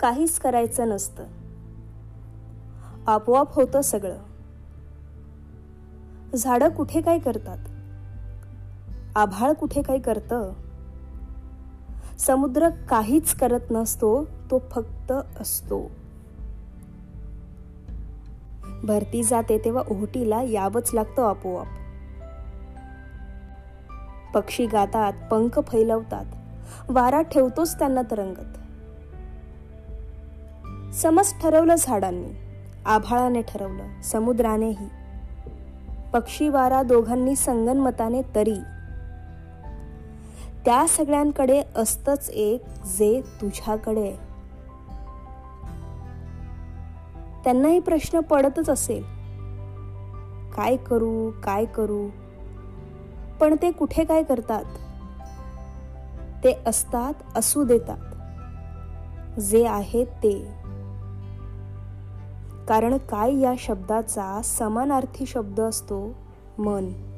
काहीच करायचं नसतं. आपोआप होतं सगळं. झाडं कुठे काय करतात? आभाळ कुठे काय करतं? समुद्र काहीच करत नसतो तो फक्त असतो. भरती जाते तेव्हा ओहटीला यावंच लागतं आपोआप. पक्षी गातात पंख फैलवतात. वारा ठेवतोच त्यांना तरंगत. समज ठरवलं झाडांनी आभाळाने ठरवलं समुद्रानेही. पक्षी वारा दोघांनी संगनमताने तरी. त्या सगळ्यांकडे असतच एक जे तुझ्याकडे. त्यांनाही प्रश्न पडतच असेल. काय करू काय करू? पण ते कुठे काय करतात? ते असतात असू देतात. जे आहे ते. कारण काय या शब्दाचा समानार्थी शब्द असतो? मन.